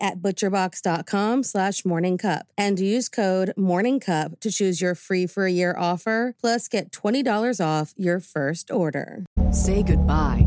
at butcherbox.com slash morningcup and use code morningcup to choose your free for a year offer plus get $20 off your first order. Say goodbye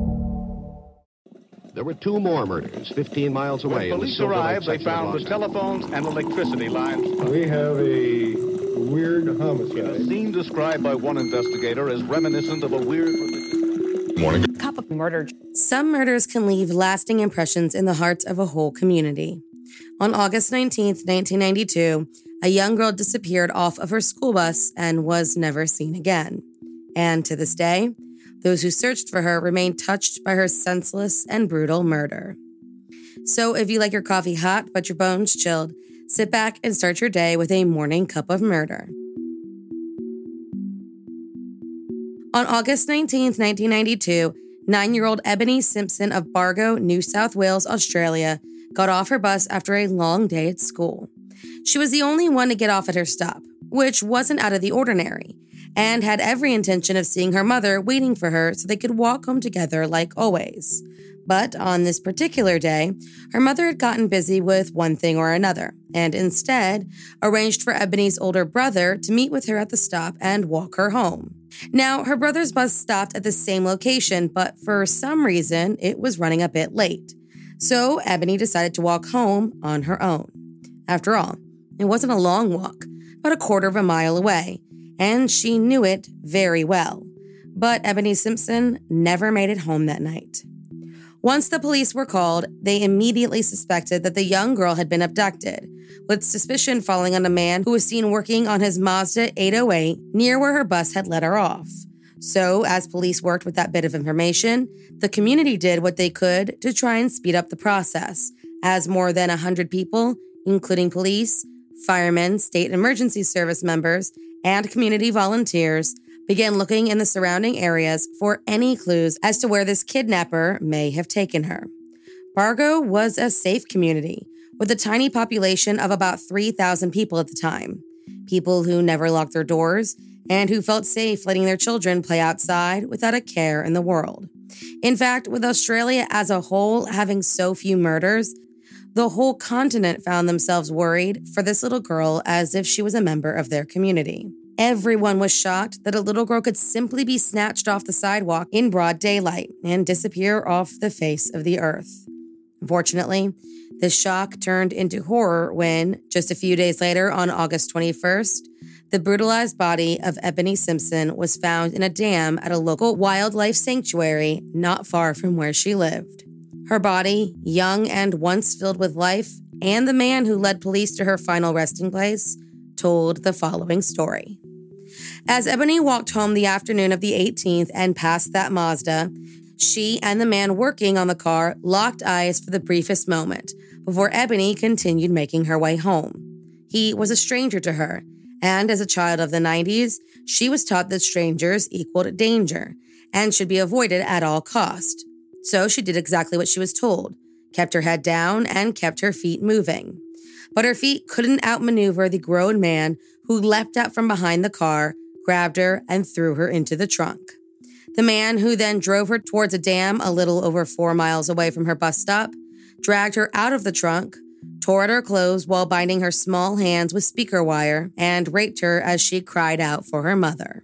There were two more murders 15 miles away. When police arrived, they found the telephones and electricity lines. We have a weird In a homicide. scene described by one investigator as reminiscent of a weird. Murder. Some murders can leave lasting impressions in the hearts of a whole community. On August 19th, 1992, a young girl disappeared off of her school bus and was never seen again. And to this day, those who searched for her remain touched by her senseless and brutal murder. So if you like your coffee hot but your bones chilled, sit back and start your day with a morning cup of murder. On August 19, 1992, nine year old Ebony Simpson of Bargo, New South Wales, Australia, got off her bus after a long day at school. She was the only one to get off at her stop, which wasn't out of the ordinary, and had every intention of seeing her mother waiting for her so they could walk home together like always. But on this particular day, her mother had gotten busy with one thing or another, and instead arranged for Ebony's older brother to meet with her at the stop and walk her home. Now, her brother's bus stopped at the same location, but for some reason, it was running a bit late. So Ebony decided to walk home on her own. After all, it wasn't a long walk, about a quarter of a mile away, and she knew it very well. But Ebony Simpson never made it home that night. Once the police were called, they immediately suspected that the young girl had been abducted, with suspicion falling on a man who was seen working on his Mazda 808 near where her bus had let her off. So, as police worked with that bit of information, the community did what they could to try and speed up the process, as more than 100 people, including police, firemen, state emergency service members, and community volunteers, began looking in the surrounding areas for any clues as to where this kidnapper may have taken her. Bargo was a safe community with a tiny population of about 3,000 people at the time. People who never locked their doors and who felt safe letting their children play outside without a care in the world. In fact, with Australia as a whole having so few murders, the whole continent found themselves worried for this little girl as if she was a member of their community. Everyone was shocked that a little girl could simply be snatched off the sidewalk in broad daylight and disappear off the face of the earth. Unfortunately, this shock turned into horror when, just a few days later, on August 21st, the brutalized body of Ebony Simpson was found in a dam at a local wildlife sanctuary not far from where she lived. Her body, young and once filled with life, and the man who led police to her final resting place, told the following story. As Ebony walked home the afternoon of the 18th and passed that Mazda, she and the man working on the car locked eyes for the briefest moment before Ebony continued making her way home. He was a stranger to her, and as a child of the 90s, she was taught that strangers equaled danger and should be avoided at all cost. So she did exactly what she was told, kept her head down and kept her feet moving. but her feet couldn't outmaneuver the grown man who leapt out from behind the car, grabbed her, and threw her into the trunk. The man, who then drove her towards a dam a little over four miles away from her bus stop, dragged her out of the trunk, tore at her clothes while binding her small hands with speaker wire, and raped her as she cried out for her mother.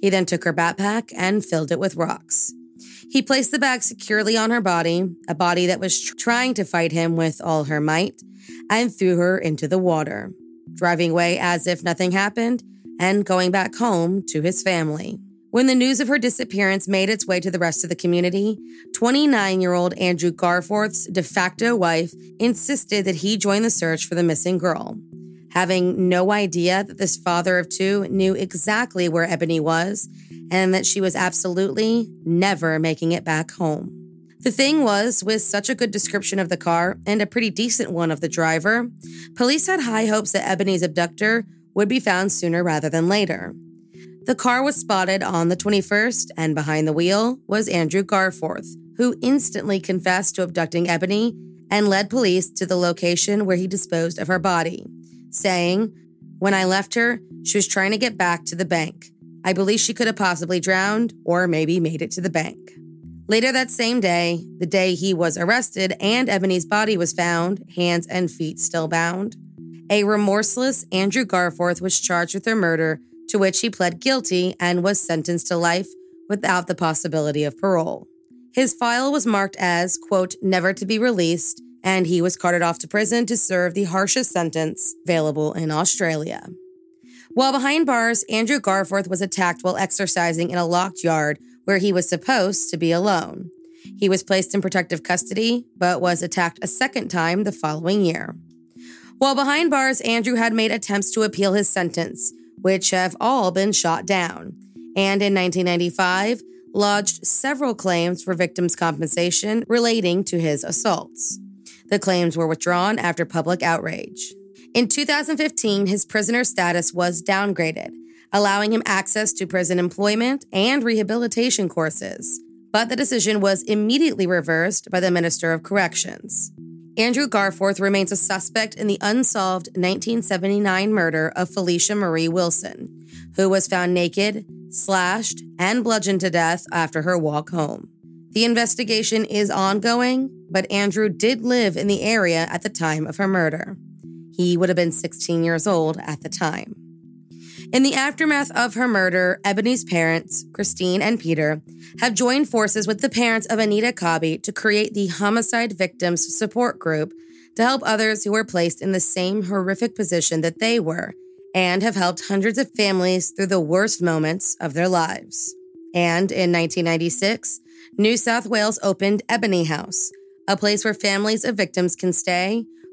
He then took her backpack and filled it with rocks. He placed the bag securely on her body, a body that was tr- trying to fight him with all her might, and threw her into the water, driving away as if nothing happened and going back home to his family. When the news of her disappearance made its way to the rest of the community, 29 year old Andrew Garforth's de facto wife insisted that he join the search for the missing girl. Having no idea that this father of two knew exactly where Ebony was and that she was absolutely never making it back home. The thing was, with such a good description of the car and a pretty decent one of the driver, police had high hopes that Ebony's abductor would be found sooner rather than later. The car was spotted on the 21st, and behind the wheel was Andrew Garforth, who instantly confessed to abducting Ebony and led police to the location where he disposed of her body, saying, When I left her, she was trying to get back to the bank. I believe she could have possibly drowned or maybe made it to the bank. Later that same day, the day he was arrested and Ebony's body was found, hands and feet still bound, a remorseless Andrew Garforth was charged with her murder to which he pled guilty and was sentenced to life without the possibility of parole. His file was marked as, quote, never to be released, and he was carted off to prison to serve the harshest sentence available in Australia. While behind bars, Andrew Garforth was attacked while exercising in a locked yard where he was supposed to be alone. He was placed in protective custody, but was attacked a second time the following year. While behind bars, Andrew had made attempts to appeal his sentence, which have all been shot down, and in 1995 lodged several claims for victims' compensation relating to his assaults. The claims were withdrawn after public outrage. In 2015, his prisoner status was downgraded, allowing him access to prison employment and rehabilitation courses. But the decision was immediately reversed by the Minister of Corrections. Andrew Garforth remains a suspect in the unsolved 1979 murder of Felicia Marie Wilson, who was found naked, slashed, and bludgeoned to death after her walk home. The investigation is ongoing, but Andrew did live in the area at the time of her murder. He would have been 16 years old at the time. In the aftermath of her murder, Ebony's parents, Christine and Peter, have joined forces with the parents of Anita Cobby to create the Homicide Victims Support Group to help others who were placed in the same horrific position that they were, and have helped hundreds of families through the worst moments of their lives. And in 1996, New South Wales opened Ebony House, a place where families of victims can stay